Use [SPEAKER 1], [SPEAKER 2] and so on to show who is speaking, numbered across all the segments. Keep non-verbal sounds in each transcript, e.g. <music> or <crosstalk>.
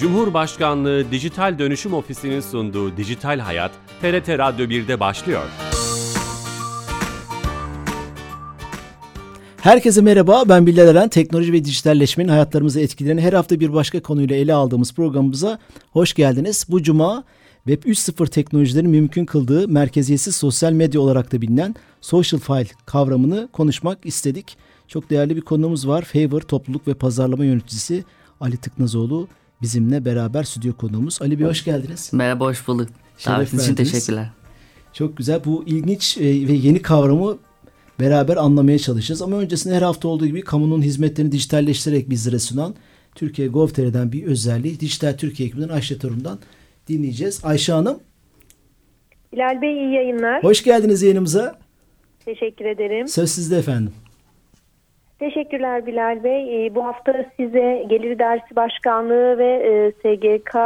[SPEAKER 1] Cumhurbaşkanlığı Dijital Dönüşüm Ofisi'nin sunduğu Dijital Hayat, TRT Radyo 1'de başlıyor.
[SPEAKER 2] Herkese merhaba, ben Bilal Eren. Teknoloji ve dijitalleşmenin hayatlarımızı etkileyen her hafta bir başka konuyla ele aldığımız programımıza hoş geldiniz. Bu cuma Web 3.0 teknolojilerin mümkün kıldığı merkeziyetsiz sosyal medya olarak da bilinen social file kavramını konuşmak istedik. Çok değerli bir konuğumuz var. Favor Topluluk ve Pazarlama Yöneticisi Ali Tıknazoğlu bizimle beraber stüdyo konuğumuz. Ali Bey hoş geldiniz.
[SPEAKER 3] Merhaba, hoş bulduk. Davetiniz için teşekkürler.
[SPEAKER 2] Çok güzel. Bu ilginç e, ve yeni kavramı beraber anlamaya çalışacağız. Ama öncesinde her hafta olduğu gibi kamunun hizmetlerini dijitalleştirerek bizlere sunan Türkiye Gov.tr'den bir özelliği Dijital Türkiye ekibinden Ayşe Torun'dan dinleyeceğiz. Ayşe Hanım.
[SPEAKER 4] Bilal Bey iyi yayınlar.
[SPEAKER 2] Hoş geldiniz yayınımıza.
[SPEAKER 4] Teşekkür ederim.
[SPEAKER 2] Söz sizde efendim.
[SPEAKER 4] Teşekkürler Bilal Bey. Ee, bu hafta size Gelir Dersi Başkanlığı ve e, SGK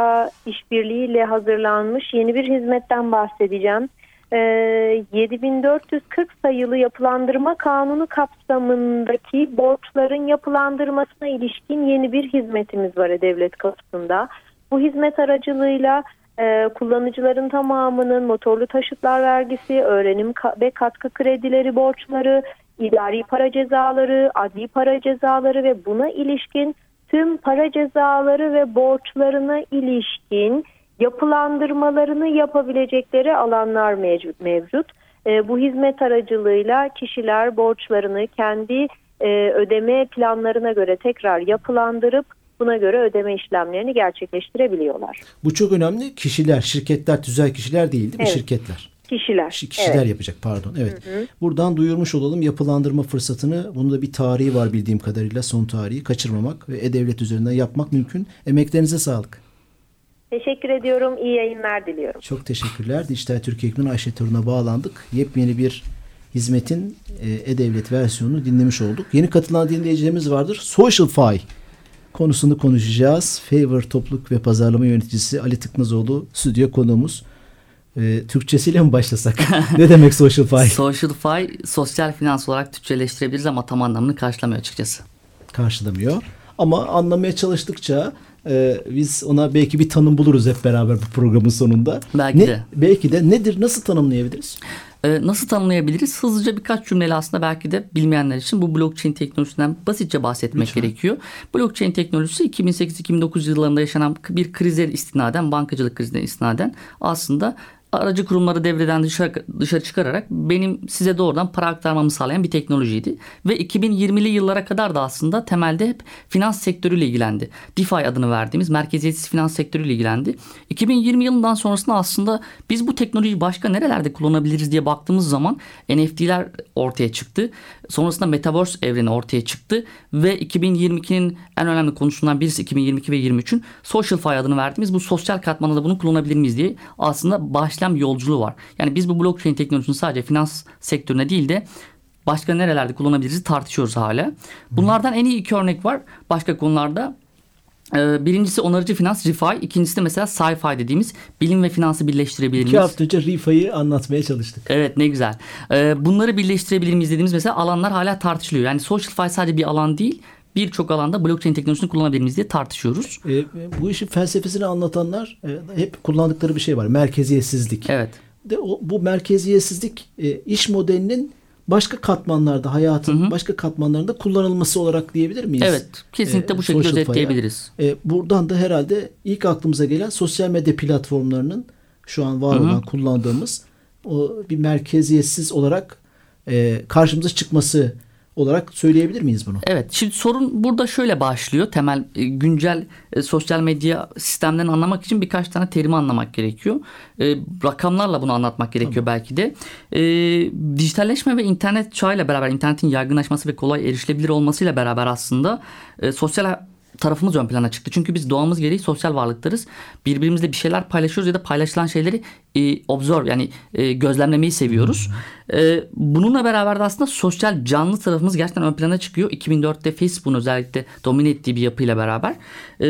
[SPEAKER 4] işbirliğiyle hazırlanmış yeni bir hizmetten bahsedeceğim. 7440 ee, sayılı yapılandırma kanunu kapsamındaki borçların yapılandırmasına ilişkin yeni bir hizmetimiz var devlet kapısında. Bu hizmet aracılığıyla e, kullanıcıların tamamının motorlu taşıtlar vergisi, öğrenim ve katkı kredileri borçları, idari para cezaları, adli para cezaları ve buna ilişkin tüm para cezaları ve borçlarına ilişkin yapılandırmalarını yapabilecekleri alanlar mevcut. mevcut. E, bu hizmet aracılığıyla kişiler borçlarını kendi e, ödeme planlarına göre tekrar yapılandırıp buna göre ödeme işlemlerini gerçekleştirebiliyorlar.
[SPEAKER 2] Bu çok önemli. Kişiler, şirketler, tüzel kişiler değil değil mi? Evet. Şirketler.
[SPEAKER 4] Kişiler.
[SPEAKER 2] Kişiler evet. yapacak pardon. Evet. Hı hı. Buradan duyurmuş olalım yapılandırma fırsatını. Bunun da bir tarihi var bildiğim kadarıyla. Son tarihi kaçırmamak ve e-devlet üzerinden yapmak mümkün. Emeklerinize sağlık.
[SPEAKER 4] Teşekkür ediyorum. İyi yayınlar diliyorum.
[SPEAKER 2] Çok teşekkürler. Dijital Türkiye Ekmen Ayşe Turun'a bağlandık. Yepyeni bir hizmetin e, e-devlet versiyonunu dinlemiş olduk. Yeni katılan dinleyicilerimiz vardır. Social Fi konusunu konuşacağız. Favor Topluluk ve Pazarlama Yöneticisi Ali Tıknazoğlu stüdyo konuğumuz. E, Türkçesiyle mi başlasak? ne demek social fi?
[SPEAKER 3] social fi sosyal finans olarak Türkçeleştirebiliriz ama tam anlamını karşılamıyor açıkçası.
[SPEAKER 2] Karşılamıyor. Ama anlamaya çalıştıkça e, biz ona belki bir tanım buluruz hep beraber bu programın sonunda.
[SPEAKER 3] Belki
[SPEAKER 2] ne,
[SPEAKER 3] de.
[SPEAKER 2] Belki de nedir, nasıl tanımlayabiliriz?
[SPEAKER 3] Ee, nasıl tanımlayabiliriz? Hızlıca birkaç cümleyle aslında belki de bilmeyenler için bu blockchain teknolojisinden basitçe bahsetmek Lütfen. gerekiyor. Blockchain teknolojisi 2008-2009 yıllarında yaşanan bir krize istinaden, bankacılık krizine istinaden aslında aracı kurumları devreden dışarı, dışarı çıkararak benim size doğrudan para aktarmamı sağlayan bir teknolojiydi. Ve 2020'li yıllara kadar da aslında temelde hep finans sektörüyle ilgilendi. DeFi adını verdiğimiz merkeziyetsiz finans sektörüyle ilgilendi. 2020 yılından sonrasında aslında biz bu teknolojiyi başka nerelerde kullanabiliriz diye baktığımız zaman NFT'ler ortaya çıktı. Sonrasında Metaverse evreni ortaya çıktı ve 2022'nin en önemli konusundan birisi 2022 ve 23'ün Social Fi adını verdiğimiz bu sosyal katmanda da bunu kullanabilir miyiz diye aslında başlayan yolculuğu var. Yani biz bu blockchain teknolojisini sadece finans sektörüne değil de başka nerelerde kullanabiliriz tartışıyoruz hala. Bunlardan en iyi iki örnek var. Başka konularda ee, birincisi onarıcı finans ReFi, ikincisi de mesela sci-fi dediğimiz bilim ve finansı birleştirebilir miyiz?
[SPEAKER 2] İki hafta önce ReFi'yi anlatmaya çalıştık.
[SPEAKER 3] Evet ne güzel. Ee, bunları birleştirebilir miyiz dediğimiz mesela alanlar hala tartışılıyor. Yani social fi sadece bir alan değil birçok alanda blockchain teknolojisini kullanabilir miyiz diye tartışıyoruz.
[SPEAKER 2] E, bu işin felsefesini anlatanlar e, hep kullandıkları bir şey var. Merkeziyetsizlik.
[SPEAKER 3] Evet.
[SPEAKER 2] De o, bu merkeziyetsizlik e, iş modelinin başka katmanlarda hayatın hı hı. başka katmanlarında kullanılması olarak diyebilir miyiz?
[SPEAKER 3] Evet kesinlikle ee, bu şekilde özetleyebiliriz.
[SPEAKER 2] Ee, buradan da herhalde ilk aklımıza gelen sosyal medya platformlarının şu an var olan hı hı. kullandığımız o bir merkeziyetsiz olarak e, karşımıza çıkması olarak söyleyebilir miyiz bunu?
[SPEAKER 3] Evet. Şimdi sorun burada şöyle başlıyor. Temel e, güncel e, sosyal medya sistemlerini anlamak için birkaç tane terimi anlamak gerekiyor. E, rakamlarla bunu anlatmak gerekiyor tamam. belki de. E, dijitalleşme ve internet çağıyla beraber internetin yaygınlaşması ve kolay erişilebilir olmasıyla beraber aslında e, sosyal tarafımız ön plana çıktı. Çünkü biz doğamız gereği sosyal varlıklarız. Birbirimizle bir şeyler paylaşıyoruz ya da paylaşılan şeyleri e, observe yani e, gözlemlemeyi seviyoruz. E, bununla beraber de aslında sosyal canlı tarafımız gerçekten ön plana çıkıyor. 2004'te Facebook'un özellikle domine ettiği bir yapıyla beraber. E,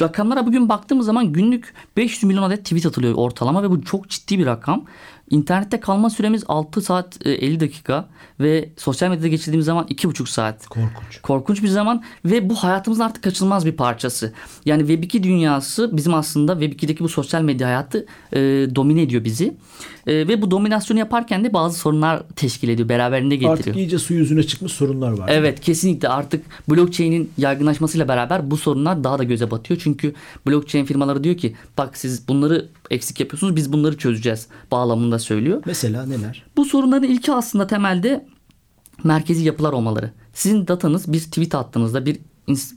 [SPEAKER 3] rakamlara bugün baktığımız zaman günlük 500 milyon adet tweet atılıyor ortalama ve bu çok ciddi bir rakam. İnternette kalma süremiz 6 saat 50 e, dakika ve sosyal medyada geçirdiğimiz zaman 2,5 saat.
[SPEAKER 2] Korkunç.
[SPEAKER 3] Korkunç bir zaman ve bu hayatımızın artık kaçınılmaz bir parçası. Yani Web2 dünyası bizim aslında Web2'deki bu sosyal medya hayatı e, domine ediyor bizi. E, ve bu dominasyonu yaparken de bazı sorunlar teşkil ediyor, beraberinde getiriyor.
[SPEAKER 2] Artık iyice su yüzüne çıkmış sorunlar var.
[SPEAKER 3] Evet kesinlikle artık blockchain'in yaygınlaşmasıyla beraber bu sorunlar daha da göze batıyor. Çünkü blockchain firmaları diyor ki bak siz bunları eksik yapıyorsunuz biz bunları çözeceğiz bağlamında söylüyor.
[SPEAKER 2] Mesela neler?
[SPEAKER 3] Bu sorunların ilki aslında temelde merkezi yapılar olmaları. Sizin datanız bir tweet attığınızda bir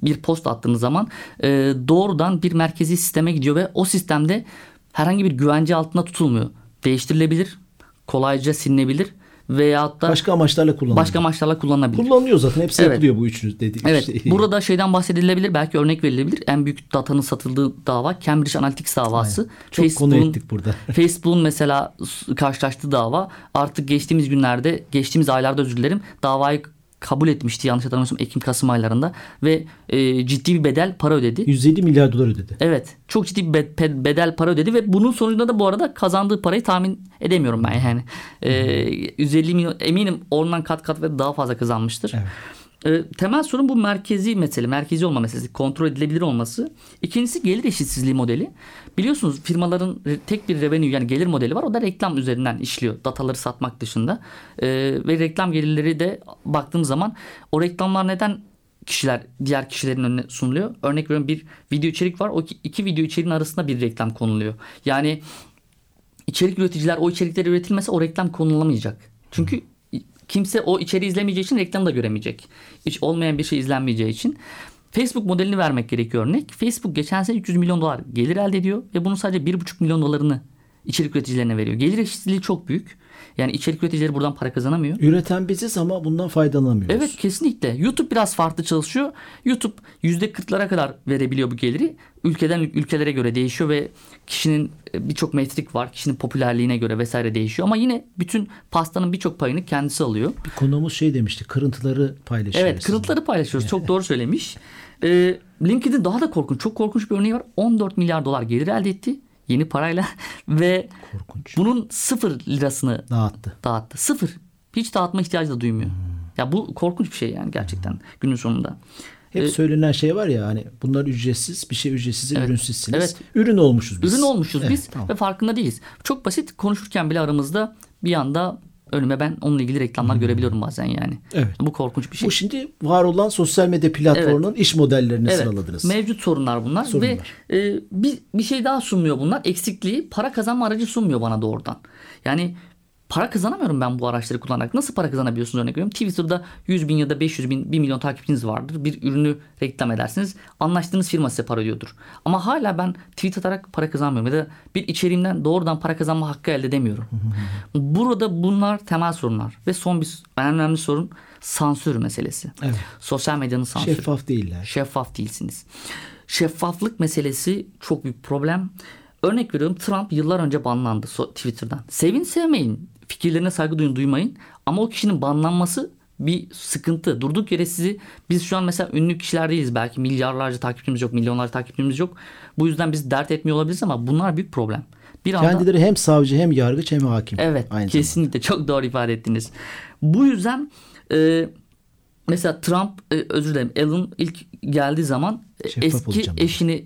[SPEAKER 3] bir post attığınız zaman e, doğrudan bir merkezi sisteme gidiyor ve o sistemde herhangi bir güvence altında tutulmuyor. Değiştirilebilir, kolayca silinebilir veyahut da
[SPEAKER 2] başka amaçlarla kullanılıyor.
[SPEAKER 3] Başka amaçlarla kullanılabilir.
[SPEAKER 2] Kullanılıyor zaten. Hepsi evet. yapılıyor bu üçünüz dediğim
[SPEAKER 3] evet. şey. <laughs> Burada şeyden bahsedilebilir. Belki örnek verilebilir. En büyük datanın satıldığı dava Cambridge Analytics davası.
[SPEAKER 2] Aynen. Çok konu ettik burada. <laughs>
[SPEAKER 3] Facebook'un mesela karşılaştığı dava artık geçtiğimiz günlerde, geçtiğimiz aylarda özür dilerim davayı kabul etmişti yanlış hatırlamıyorsam Ekim-Kasım aylarında ve e, ciddi bir bedel para ödedi.
[SPEAKER 2] 150 milyar dolar ödedi.
[SPEAKER 3] Evet çok ciddi bir bedel para ödedi ve bunun sonucunda da bu arada kazandığı parayı tahmin edemiyorum ben yani. E, 150 milyon eminim ondan kat kat ve daha fazla kazanmıştır. Evet. E, temel sorun bu merkezi mesele, merkezi olma meselesi, kontrol edilebilir olması. İkincisi gelir eşitsizliği modeli. Biliyorsunuz firmaların tek bir revenue yani gelir modeli var. O da reklam üzerinden işliyor. Dataları satmak dışında. E, ve reklam gelirleri de baktığım zaman o reklamlar neden kişiler diğer kişilerin önüne sunuluyor? Örnek veriyorum bir video içerik var. O iki, iki video içeriğin arasında bir reklam konuluyor. Yani içerik üreticiler o içerikleri üretilmese o reklam konulamayacak. Çünkü kimse o içeriği izlemeyeceği için reklamı da göremeyecek. Hiç olmayan bir şey izlenmeyeceği için. Facebook modelini vermek gerekiyor örnek. Facebook geçen sene 300 milyon dolar gelir elde ediyor ve bunun sadece 1,5 milyon dolarını içerik üreticilerine veriyor. Gelir eşitsizliği çok büyük. Yani içerik üreticileri buradan para kazanamıyor.
[SPEAKER 2] Üreten biziz ama bundan faydalanamıyoruz.
[SPEAKER 3] Evet kesinlikle. YouTube biraz farklı çalışıyor. YouTube %40'lara kadar verebiliyor bu geliri. Ülkeden ülkelere göre değişiyor ve kişinin e, birçok metrik var. Kişinin popülerliğine göre vesaire değişiyor. Ama yine bütün pastanın birçok payını kendisi alıyor.
[SPEAKER 2] Bir konuğumuz şey demişti. Kırıntıları paylaşıyoruz.
[SPEAKER 3] Evet kırıntıları paylaşıyoruz. Çok doğru söylemiş. LinkedIn daha da korkunç. Çok korkunç bir örneği var. 14 milyar dolar gelir elde etti yeni parayla <laughs> ve Korkunç. bunun sıfır lirasını
[SPEAKER 2] dağıttı.
[SPEAKER 3] Dağıttı. Sıfır. Hiç dağıtma ihtiyacı da duymuyor. Hmm. Ya bu korkunç bir şey yani gerçekten hmm. günün sonunda.
[SPEAKER 2] Hep ee, söylenen şey var ya hani bunlar ücretsiz bir şey ücretsiz evet, ürünsüzsünüz. Evet. Ürün olmuşuz biz.
[SPEAKER 3] Ürün olmuşuz evet, biz tamam. ve farkında değiliz. Çok basit konuşurken bile aramızda bir anda önüme ben onunla ilgili reklamlar hmm. görebiliyorum bazen yani.
[SPEAKER 2] Evet.
[SPEAKER 3] Bu korkunç bir şey.
[SPEAKER 2] Bu şimdi var olan sosyal medya platformunun evet. iş modellerini evet. sıraladınız.
[SPEAKER 3] Mevcut sorunlar bunlar sorunlar. ve e, bir, bir şey daha sunmuyor bunlar. Eksikliği para kazanma aracı sunmuyor bana doğrudan. Yani para kazanamıyorum ben bu araçları kullanarak. Nasıl para kazanabiliyorsunuz örnek veriyorum. Twitter'da 100 bin ya da 500 bin 1 milyon takipçiniz vardır. Bir ürünü reklam edersiniz. Anlaştığınız firma size para ödüyordur. Ama hala ben tweet atarak para kazanmıyorum. Ya da bir içeriğimden doğrudan para kazanma hakkı elde edemiyorum. <laughs> Burada bunlar temel sorunlar. Ve son bir en önemli sorun sansür meselesi.
[SPEAKER 2] Evet.
[SPEAKER 3] Sosyal medyanın sansürü.
[SPEAKER 2] Şeffaf değiller.
[SPEAKER 3] Şeffaf değilsiniz. Şeffaflık meselesi çok büyük problem. Örnek veriyorum Trump yıllar önce banlandı Twitter'dan. Sevin sevmeyin fikirlerine saygı duyun duymayın. Ama o kişinin banlanması bir sıkıntı. Durduk yere sizi biz şu an mesela ünlü kişiler değiliz. Belki milyarlarca takipçimiz yok, milyonlarca takipçimiz yok. Bu yüzden biz dert etmiyor olabiliriz ama bunlar büyük problem.
[SPEAKER 2] Bir anda, Kendileri hem savcı hem yargıç hem hakim.
[SPEAKER 3] Evet aynı kesinlikle zamanda. çok doğru ifade ettiniz. Bu yüzden e, mesela Trump e, özür dilerim Elon ilk geldiği zaman Şeffaf eski eşini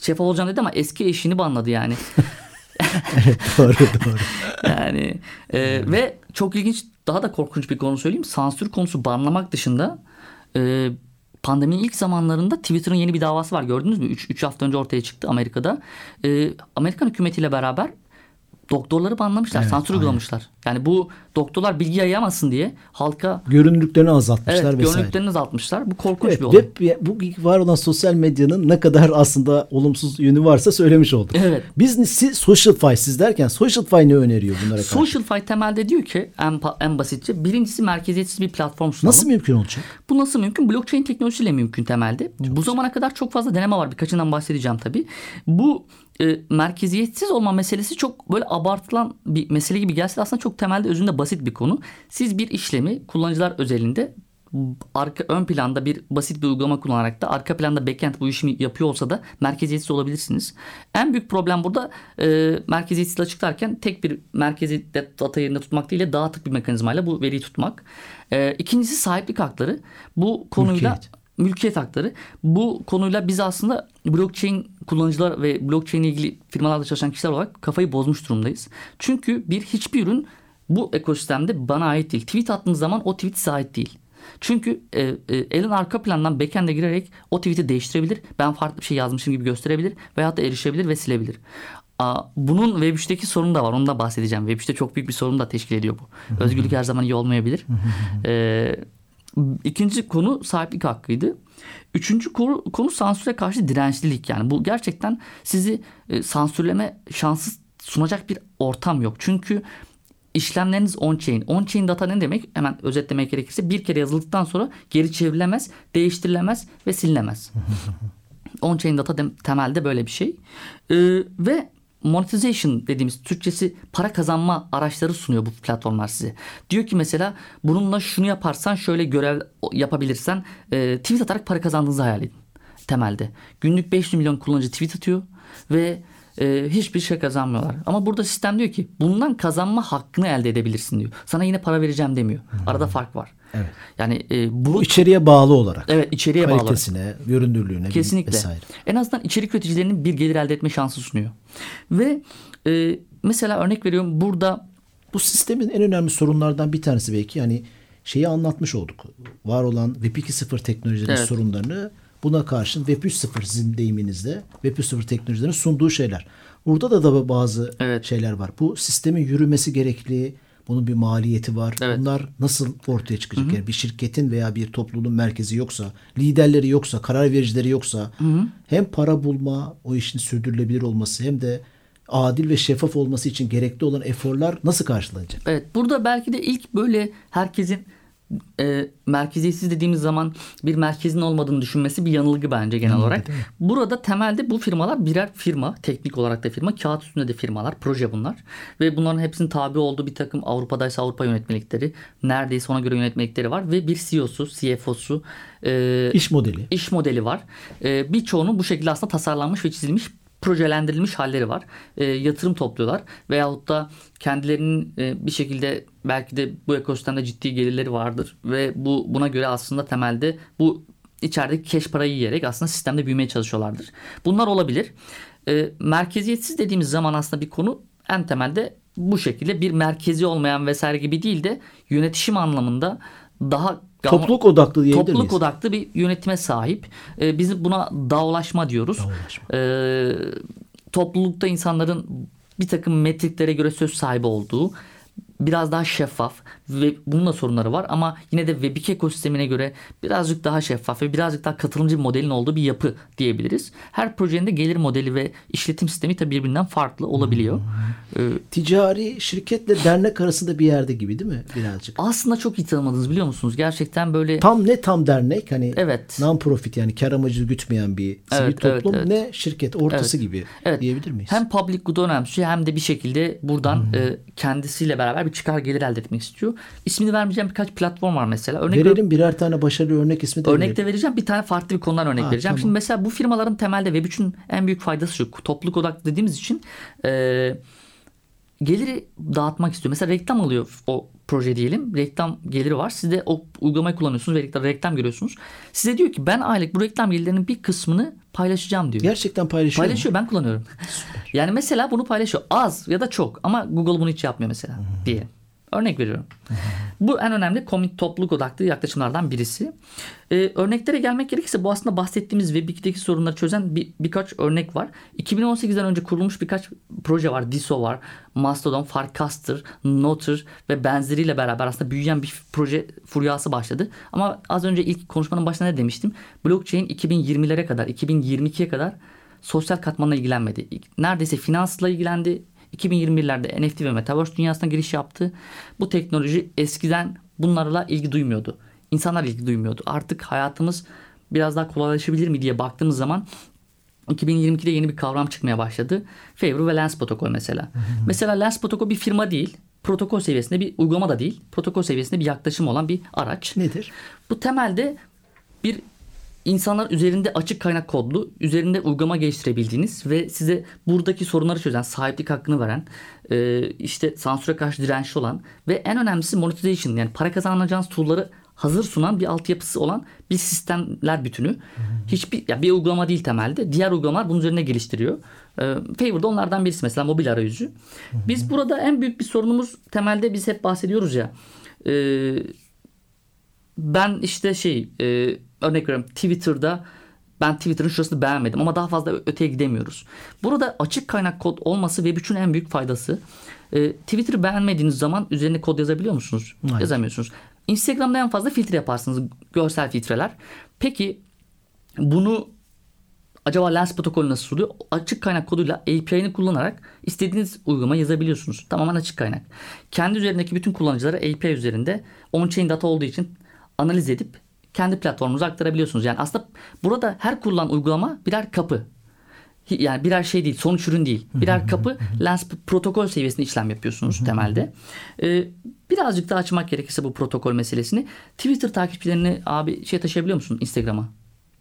[SPEAKER 3] şeffaf olacağım dedi ama eski eşini banladı yani. <laughs> <laughs>
[SPEAKER 2] evet doğru doğru.
[SPEAKER 3] yani e, ve çok ilginç daha da korkunç bir konu söyleyeyim. Sansür konusu banlamak dışında e, pandeminin ilk zamanlarında Twitter'ın yeni bir davası var gördünüz mü? 3 hafta önce ortaya çıktı Amerika'da. E, Amerikan hükümetiyle beraber doktorları banlamışlar, evet, sansür uygulamışlar. Yani bu doktorlar bilgi yayamasın diye halka
[SPEAKER 2] görünürlüklerini azaltmışlar
[SPEAKER 3] evet,
[SPEAKER 2] vesaire.
[SPEAKER 3] Görünürlüklerini azaltmışlar. Bu korkunç
[SPEAKER 2] evet,
[SPEAKER 3] bir olay.
[SPEAKER 2] Web, bu var olan sosyal medyanın ne kadar aslında olumsuz yönü varsa söylemiş olduk.
[SPEAKER 3] Evet.
[SPEAKER 2] Biz siz Socialfy siz derken Socialfy ne öneriyor bunlara karşı?
[SPEAKER 3] Socialfy temelde diyor ki en, en basitçe birincisi merkeziyetsiz bir platform sunalım.
[SPEAKER 2] Nasıl mümkün olacak?
[SPEAKER 3] Bu nasıl mümkün? Blockchain teknolojisiyle mümkün temelde. Çok bu zamana kadar çok fazla deneme var. Birkaçından bahsedeceğim tabii. Bu e, merkeziyetsiz olma meselesi çok böyle abartılan bir mesele gibi gelse aslında çok temelde özünde basit bir konu. Siz bir işlemi kullanıcılar özelinde arka ön planda bir basit bir uygulama kullanarak da arka planda backend bu işi yapıyor olsa da merkeziyetsiz olabilirsiniz. En büyük problem burada e, merkeziyetsiz açıklarken tek bir merkezi data yerinde tutmak değil de dağıtık bir mekanizmayla bu veriyi tutmak. E, ikincisi sahiplik hakları. Bu konuyla
[SPEAKER 2] Mülkiyet.
[SPEAKER 3] mülkiyet hakları. Bu konuyla biz aslında blockchain kullanıcılar ve blockchain ile ilgili firmalarda çalışan kişiler olarak kafayı bozmuş durumdayız. Çünkü bir hiçbir ürün bu ekosistemde bana ait değil. Tweet attığınız zaman o tweet size ait değil. Çünkü e, e, elin arka plandan backend'e girerek o tweet'i değiştirebilir. Ben farklı bir şey yazmışım gibi gösterebilir veyahut da erişebilir ve silebilir. Aa, bunun Web 3'teki sorunu da var. Onu da bahsedeceğim. Web 3'te çok büyük bir sorun da teşkil ediyor bu. Özgürlük her zaman iyi olmayabilir. Ee, ikinci konu sahiplik hakkıydı. Üçüncü konu, konu sansüre karşı dirençlilik. Yani bu gerçekten sizi e, sansürleme şansı sunacak bir ortam yok. Çünkü işlemleriniz on-chain. On-chain data ne demek? Hemen özetlemek gerekirse bir kere yazıldıktan sonra geri çevrilemez, değiştirilemez ve silinemez. <laughs> On-chain data de- temelde böyle bir şey. Ee, ve monetization dediğimiz Türkçesi para kazanma araçları sunuyor bu platformlar size. Diyor ki mesela bununla şunu yaparsan şöyle görev yapabilirsen e, tweet atarak para kazandığınızı hayal edin temelde. Günlük 500 milyon kullanıcı tweet atıyor ve e, hiçbir şey kazanmıyorlar. Ama burada sistem diyor ki bundan kazanma hakkını elde edebilirsin diyor. Sana yine para vereceğim demiyor. Arada fark var.
[SPEAKER 2] Evet.
[SPEAKER 3] Yani e, bu
[SPEAKER 2] Bu içeriye bağlı olarak.
[SPEAKER 3] evet içeriye bağlı.
[SPEAKER 2] Kalitesine, görünürlüğüne
[SPEAKER 3] Kesinlikle.
[SPEAKER 2] vesaire.
[SPEAKER 3] En azından içerik üreticilerinin bir gelir elde etme şansı sunuyor. Ve e, mesela örnek veriyorum burada
[SPEAKER 2] Bu sistemin en önemli sorunlardan bir tanesi belki yani şeyi anlatmış olduk. Var olan Web 2.0 teknolojilerinin
[SPEAKER 3] Evet.
[SPEAKER 2] sorunlarını buna karşın Web 3.0 sizin deyiminizde Web 3.0 teknolojilerinin sunduğu şeyler. Burada da da bazı
[SPEAKER 3] Evet.
[SPEAKER 2] şeyler var. Bu sistemin yürümesi gerekli. Bunun bir maliyeti var.
[SPEAKER 3] Evet.
[SPEAKER 2] Bunlar nasıl ortaya çıkacak? Yani bir şirketin veya bir topluluğun merkezi yoksa, liderleri yoksa, karar vericileri yoksa hem para bulma, o işin sürdürülebilir olması hem de adil ve şeffaf olması için gerekli olan eforlar nasıl karşılanacak?
[SPEAKER 3] Evet burada belki de ilk böyle herkesin e, merkeziyetsiz dediğimiz zaman bir merkezin olmadığını düşünmesi bir yanılgı bence genel
[SPEAKER 2] Yanılgı,
[SPEAKER 3] olarak. Burada temelde bu firmalar birer firma. Teknik olarak da firma. Kağıt üstünde de firmalar. Proje bunlar. Ve bunların hepsinin tabi olduğu bir takım Avrupa'daysa Avrupa yönetmelikleri. Neredeyse ona göre yönetmelikleri var. Ve bir CEO'su, CFO'su, e,
[SPEAKER 2] İş modeli.
[SPEAKER 3] iş modeli var. E, birçoğunun bu şekilde aslında tasarlanmış ve çizilmiş projelendirilmiş halleri var. E, yatırım topluyorlar veyahut da kendilerinin e, bir şekilde belki de bu ekosistemde ciddi gelirleri vardır ve bu buna göre aslında temelde bu içerideki keş parayı yiyerek aslında sistemde büyümeye çalışıyorlardır. Bunlar olabilir. E, merkeziyetsiz dediğimiz zaman aslında bir konu en temelde bu şekilde bir merkezi olmayan vesaire gibi değil de yönetişim anlamında daha
[SPEAKER 2] Topluluk odaklı diyebilir
[SPEAKER 3] Topluluk
[SPEAKER 2] miyiz?
[SPEAKER 3] odaklı bir yönetime sahip. Ee, biz buna dağulaşma diyoruz.
[SPEAKER 2] Dağulaşma.
[SPEAKER 3] Ee, toplulukta insanların bir takım metriklere göre söz sahibi olduğu biraz daha şeffaf ve bunun da sorunları var ama yine de Web2 ekosistemine göre birazcık daha şeffaf ve birazcık daha katılımcı bir modelin olduğu bir yapı diyebiliriz. Her projenin de gelir modeli ve işletim sistemi tabii birbirinden farklı olabiliyor. Ee,
[SPEAKER 2] Ticari şirketle dernek arasında bir yerde gibi değil mi birazcık?
[SPEAKER 3] aslında çok iyi tanımadınız biliyor musunuz? Gerçekten böyle
[SPEAKER 2] Tam ne tam dernek hani
[SPEAKER 3] Evet.
[SPEAKER 2] non profit yani kar amacı gütmeyen bir sivil
[SPEAKER 3] Evet, evet,
[SPEAKER 2] toplum
[SPEAKER 3] evet.
[SPEAKER 2] ne şirket ortası
[SPEAKER 3] Evet.
[SPEAKER 2] gibi
[SPEAKER 3] Evet.
[SPEAKER 2] diyebilir miyiz?
[SPEAKER 3] Hem public good önemsiyor hem de bir şekilde buradan e, kendisiyle beraber bir çıkar gelir elde etmek istiyor. İsmini vermeyeceğim birkaç platform var mesela. Örnek
[SPEAKER 2] Verelim birer tane başarılı örnek ismi de
[SPEAKER 3] Örnek
[SPEAKER 2] verelim.
[SPEAKER 3] de vereceğim. Bir tane farklı bir konudan örnek
[SPEAKER 2] Ha,
[SPEAKER 3] vereceğim.
[SPEAKER 2] tamam.
[SPEAKER 3] Şimdi mesela bu firmaların temelde Web3'ün en büyük faydası şu. Topluluk odaklı dediğimiz için e, geliri dağıtmak istiyor. Mesela reklam alıyor o proje diyelim. Reklam geliri var. Siz de o uygulamayı kullanıyorsunuz ve reklam, reklam görüyorsunuz. Size diyor ki ben aylık bu reklam gelirlerinin bir kısmını paylaşacağım diyor.
[SPEAKER 2] Gerçekten paylaşıyor mu?
[SPEAKER 3] Paylaşıyor ben kullanıyorum. yani mesela bunu paylaşıyor. Az ya da çok ama Google bunu hiç yapmıyor mesela diye. Örnek veriyorum. Bu en önemli komik topluluk odaklı yaklaşımlardan birisi. Ee, örneklere gelmek gerekirse bu aslında bahsettiğimiz Web 2'deki sorunları çözen bir, birkaç örnek var. 2018'den önce kurulmuş birkaç proje var. Diso var, Mastodon, Farcaster, Noter ve benzeriyle beraber aslında büyüyen bir proje furyası başladı. Ama az önce ilk konuşmanın başında ne demiştim? Blockchain 2020'lere kadar, 2022'ye kadar sosyal katmanla ilgilenmedi. Neredeyse finansla ilgilendi. 2021'lerde NFT ve Metaverse dünyasına giriş yaptı. Bu teknoloji eskiden bunlarla ilgi duymuyordu. İnsanlar ilgi duymuyordu. Artık hayatımız biraz daha kolaylaşabilir mi diye baktığımız zaman 2022'de yeni bir kavram çıkmaya başladı. Favor ve Lens protokol mesela. mesela Lens protokol bir firma değil. protokol seviyesinde bir uygulama da değil. Protokol seviyesinde bir yaklaşım olan bir araç.
[SPEAKER 2] Nedir?
[SPEAKER 3] Bu temelde bir insanlar üzerinde açık kaynak kodlu, üzerinde uygulama geliştirebildiğiniz ve size buradaki sorunları çözen, sahiplik hakkını veren, e, işte sansüre karşı dirençli olan ve en önemlisi monetization yani para kazanacağınız tool'ları hazır sunan bir altyapısı olan bir sistemler bütünü. Hiçbir ya bir uygulama değil temelde. Diğer uygulamalar bunun üzerine geliştiriyor. E, Favor da onlardan birisi mesela mobil arayüzü. Biz burada en büyük bir sorunumuz temelde biz hep bahsediyoruz ya. E, ben işte şey e, örnek veriyorum Twitter'da ben Twitter'ın şurasını beğenmedim ama daha fazla öteye gidemiyoruz. Burada açık kaynak kod olması Web 3'ün en büyük faydası. E, Twitter'ı beğenmediğiniz zaman üzerine kod yazabiliyor musunuz?
[SPEAKER 2] Hayır.
[SPEAKER 3] Yazamıyorsunuz. Instagram'da en fazla filtre yaparsınız. Görsel filtreler. Peki bunu acaba Lens protokolü nasıl suluyor? Açık kaynak koduyla API'ni kullanarak istediğiniz uygulama yazabiliyorsunuz. Tamamen açık kaynak. Kendi üzerindeki bütün kullanıcılara API üzerinde on-chain data olduğu için analiz edip kendi platformunuza aktarabiliyorsunuz. Yani aslında burada her kullanılan uygulama birer kapı. Yani birer şey değil, sonuç ürün değil. Birer kapı Lens protokol seviyesinde işlem yapıyorsunuz temelde. Ee, birazcık daha açmak gerekirse bu protokol meselesini. Twitter takipçilerini abi şey taşıyabiliyor musun Instagram'a?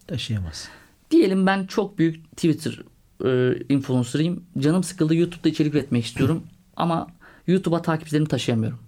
[SPEAKER 2] Taşıyamaz.
[SPEAKER 3] Diyelim ben çok büyük Twitter e, influencer'ıyım. Canım sıkıldı YouTube'da içerik üretmek istiyorum. <clears throat> Ama YouTube'a takipçilerimi taşıyamıyorum.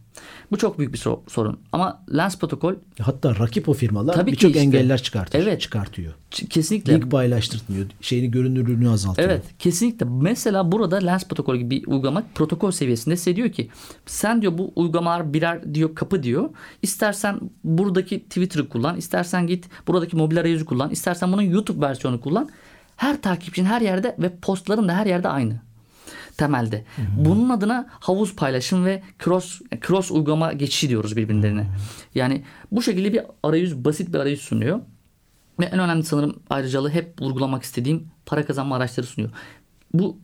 [SPEAKER 3] Bu çok büyük bir sor- sorun. Ama Lens protokol
[SPEAKER 2] Hatta rakip o firmalar birçok
[SPEAKER 3] işte.
[SPEAKER 2] engeller çıkartır.
[SPEAKER 3] Evet.
[SPEAKER 2] Çıkartıyor.
[SPEAKER 3] kesinlikle
[SPEAKER 2] Link paylaştırtmıyor. Şeyini görünürlüğünü azaltıyor.
[SPEAKER 3] Evet kesinlikle. Mesela burada Lens protokol gibi bir uygulama protokol seviyesinde size diyor ki sen diyor bu uygulamalar birer diyor kapı diyor. İstersen buradaki Twitter'ı kullan, istersen git buradaki mobil arayüzü kullan, istersen bunun YouTube versiyonu kullan. Her takipçin her yerde ve postların da her yerde aynı temelde. Bunun adına havuz paylaşım ve cross cross uygulama geçişi diyoruz birbirlerine. Yani bu şekilde bir arayüz basit bir arayüz sunuyor. Ve en önemli sanırım ayrıcalığı hep vurgulamak istediğim para kazanma araçları sunuyor. Bu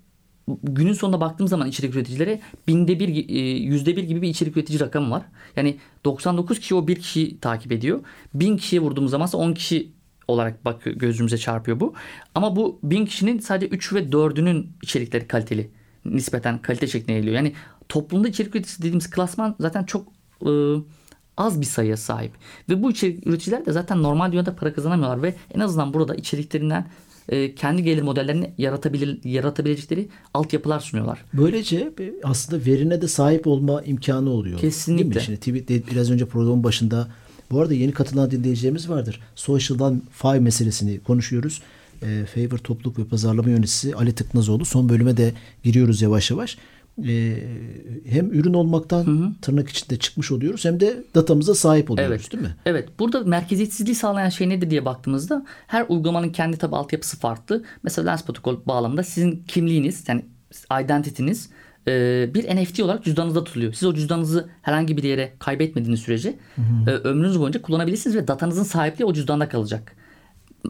[SPEAKER 3] günün sonunda baktığım zaman içerik üreticilere binde bir, e, yüzde bir gibi bir içerik üretici rakamı var. Yani 99 kişi o bir kişiyi takip ediyor. 1000 kişiye vurduğumuz zaman ise 10 kişi olarak bak gözümüze çarpıyor bu. Ama bu 1000 kişinin sadece 3 ve 4'ünün içerikleri kaliteli. Nispeten kalite şeklinde geliyor. Yani toplumda içerik üreticisi dediğimiz klasman zaten çok e, az bir sayıya sahip. Ve bu içerik üreticiler de zaten normal dünyada para kazanamıyorlar ve en azından burada içeriklerinden e, kendi gelir modellerini yaratabilir, yaratabilecekleri altyapılar sunuyorlar.
[SPEAKER 2] Böylece aslında verine de sahip olma imkanı oluyor.
[SPEAKER 3] Kesinlikle.
[SPEAKER 2] Değil mi? Şimdi de- biraz önce programın başında bu arada yeni katılan dinleyicilerimiz vardır. Social'dan Five meselesini konuşuyoruz. E, Favor Topluluk ve Pazarlama Yöneticisi Ali Tıknazoğlu. Son bölüme de giriyoruz yavaş yavaş. E, hem ürün olmaktan tırnak içinde çıkmış oluyoruz hem de datamıza sahip oluyoruz
[SPEAKER 3] Evet.
[SPEAKER 2] değil mi?
[SPEAKER 3] Evet. Burada merkeziyetsizliği sağlayan şey nedir diye baktığımızda her uygulamanın kendi tabi altyapısı farklı. Mesela Lens protokol bağlamında sizin kimliğiniz yani identity'niz e, bir NFT olarak cüzdanınızda tutuluyor. Siz o cüzdanınızı herhangi bir yere kaybetmediğiniz sürece e, ömrünüz boyunca kullanabilirsiniz ve datanızın sahipliği o cüzdanda kalacak.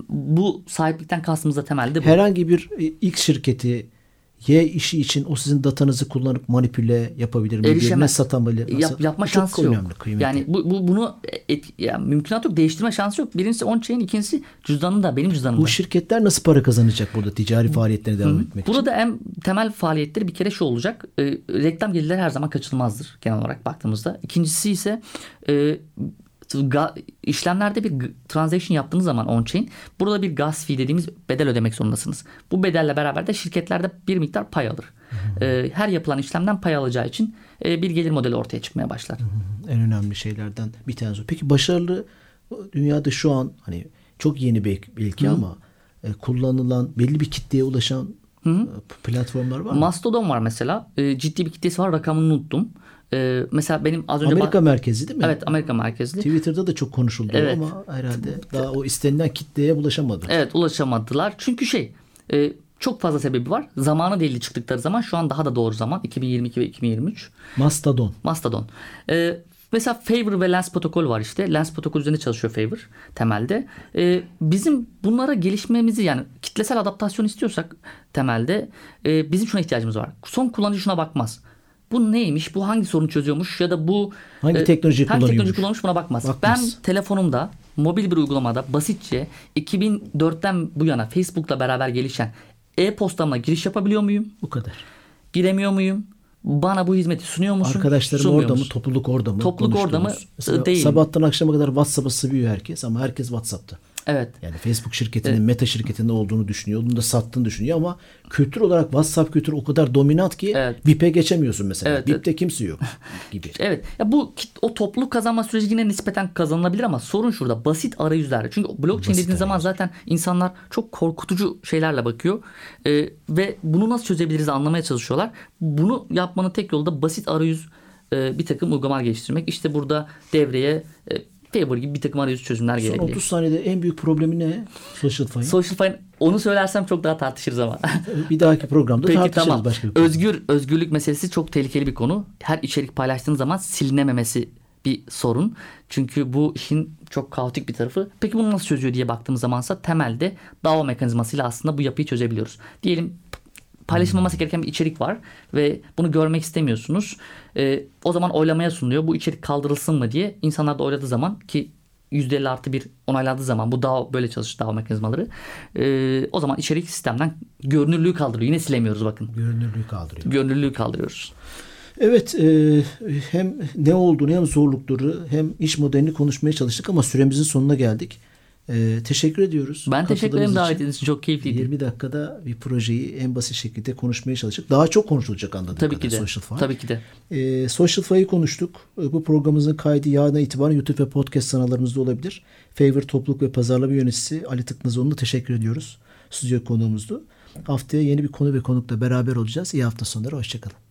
[SPEAKER 3] Bu sahiplikten kastımız da temelde bu.
[SPEAKER 2] Herhangi bir e, X şirketi Y işi için o sizin datanızı kullanıp manipüle yapabilir mi?
[SPEAKER 3] Erişemez.
[SPEAKER 2] satabilir mi?
[SPEAKER 3] Yap, yapma
[SPEAKER 2] çok
[SPEAKER 3] şansı yok.
[SPEAKER 2] önemli, kıymetli.
[SPEAKER 3] Yani bu, bu bunu et, yani mümkünat yok. Değiştirme şansı yok. Birincisi on-chain, ikincisi cüzdanında, benim cüzdanımda.
[SPEAKER 2] Bu şirketler nasıl para kazanacak burada ticari faaliyetlerine devam etmek için?
[SPEAKER 3] Burada en temel faaliyetleri bir kere şu olacak. E, reklam gelirleri her zaman kaçınılmazdır genel olarak baktığımızda. İkincisi ise e, işlemlerde bir transaction yaptığınız zaman on-chain burada bir gas fee dediğimiz bedel ödemek zorundasınız. Bu bedelle beraber de şirketlerde bir miktar pay alır. E, her yapılan işlemden pay alacağı için e, bir gelir modeli ortaya çıkmaya başlar.
[SPEAKER 2] En önemli şeylerden bir tanesi. o. Peki başarılı dünyada şu an hani çok yeni belki, belki ama e, kullanılan belli bir kitleye ulaşan e, platformlar var mı?
[SPEAKER 3] Mastodon var mesela. E, ciddi bir kitlesi var. Rakamını unuttum. E, mesela benim az önce...
[SPEAKER 2] Amerika merkezli değil mi?
[SPEAKER 3] Evet Amerika merkezli.
[SPEAKER 2] Twitter'da da çok konuşuldu
[SPEAKER 3] Evet.
[SPEAKER 2] ama herhalde daha o istenilen kitleye ulaşamadı.
[SPEAKER 3] Evet ulaşamadılar. Çünkü şey e, çok fazla sebebi var. Zamanı değildi çıktıkları zaman. Şu an daha da doğru zaman. 2022 ve 2023.
[SPEAKER 2] Mastodon.
[SPEAKER 3] Mastodon. E, mesela Favor ve Lens protokol var işte. Lens protokol üzerinde çalışıyor Favor temelde. E, bizim bunlara gelişmemizi yani kitlesel adaptasyon istiyorsak temelde e, bizim şuna ihtiyacımız var. Son kullanıcı şuna bakmaz. Bu neymiş? Bu hangi sorunu çözüyormuş? Ya da bu
[SPEAKER 2] Hangi teknoloji
[SPEAKER 3] hangi teknoloji kullanmış buna bakmaz.
[SPEAKER 2] Bakmaz.
[SPEAKER 3] Ben telefonumda mobil bir uygulamada basitçe 2004'ten bu yana Facebook'la beraber gelişen e-postamla giriş yapabiliyor muyum?
[SPEAKER 2] Bu kadar.
[SPEAKER 3] Giremiyor muyum? bana bu hizmeti sunuyor musun?
[SPEAKER 2] Arkadaşlarım
[SPEAKER 3] sunmuyor
[SPEAKER 2] orada mı?
[SPEAKER 3] musun?
[SPEAKER 2] Topluluk orada mı?
[SPEAKER 3] Topluluk orada mı?
[SPEAKER 2] Mesela
[SPEAKER 3] Değil.
[SPEAKER 2] Sabahtan akşama kadar WhatsApp'a sıvıyor herkes ama herkes WhatsApp'ta.
[SPEAKER 3] Evet.
[SPEAKER 2] Yani Facebook şirketinin Meta şirketinde olduğunu düşünüyor. Onu da sattığını düşünüyor ama kültür olarak WhatsApp kültürü o kadar dominant ki
[SPEAKER 3] Evet.
[SPEAKER 2] BIP'e geçemiyorsun mesela.
[SPEAKER 3] Evet,
[SPEAKER 2] BIP'te kimse yok <laughs> gibi.
[SPEAKER 3] Evet. Ya bu o topluluk kazanma süreci yine nispeten kazanılabilir ama sorun şurada. Basit arayüzler. Çünkü blockchain
[SPEAKER 2] Basit
[SPEAKER 3] dediğiniz zaman zaten insanlar çok korkutucu şeylerle bakıyor. Ee, ve bunu nasıl çözebiliriz anlamaya çalışıyorlar. Bunu yapmanın tek yolu da basit arayüz bir takım uygulamalar geliştirmek. İşte burada devreye Favor gibi bir takım arayüz çözümler
[SPEAKER 2] Son
[SPEAKER 3] gerekiyor.
[SPEAKER 2] 30 saniyede en büyük problemi ne? Social Fine.
[SPEAKER 3] Social Fine onu söylersem çok daha tartışırız ama.
[SPEAKER 2] bir dahaki programda
[SPEAKER 3] Peki
[SPEAKER 2] tartışırız
[SPEAKER 3] tamam.
[SPEAKER 2] başka bir.
[SPEAKER 3] Özgür özgürlük meselesi çok tehlikeli bir konu. Her içerik paylaştığınız zaman silinememesi bir sorun. Çünkü bu işin çok kaotik bir tarafı. Peki bunu nasıl çözüyor diye baktığımız zamansa temelde DAO mekanizmasıyla aslında bu yapıyı çözebiliyoruz. Diyelim paylaşılmaması gereken bir içerik var ve bunu görmek istemiyorsunuz. Ee, o zaman oylamaya sunuluyor. Bu içerik kaldırılsın mı diye. İnsanlar da oyladığı zaman ki %50 artı bir onayladığı zaman bu DAO böyle çalışır DAO mekanizmaları. Ee, o zaman içerik sistemden görünürlüğü kaldırıyor. Yine silemiyoruz bakın.
[SPEAKER 2] Görünürlüğü kaldırıyor.
[SPEAKER 3] Görünürlüğü kaldırıyoruz.
[SPEAKER 2] Evet e, hem ne olduğunu hem zorlukları hem iş modelini konuşmaya çalıştık ama süremizin sonuna geldik. E, teşekkür ediyoruz.
[SPEAKER 3] Ben teşekkür ederim
[SPEAKER 2] katıldığınız
[SPEAKER 3] davet için. Çok keyifliydi.
[SPEAKER 2] 20 dakikada bir projeyi en basit şekilde konuşmaya çalıştık. Daha çok konuşulacak anladığım
[SPEAKER 3] Tabii
[SPEAKER 2] kadar
[SPEAKER 3] ki de.
[SPEAKER 2] Social Fire.
[SPEAKER 3] Tabii ki de.
[SPEAKER 2] E, Social Fire'ı konuştuk. E, bu programımızın kaydı yarına itibaren YouTube ve podcast kanallarımızda olabilir. Favor Topluluk ve Pazarlama Yöneticisi Ali Tıknazoğlu'na teşekkür ediyoruz. Stüdyo konuğumuzdu. Haftaya yeni bir konu ve konukla beraber olacağız. İyi hafta sonları. Hoşçakalın.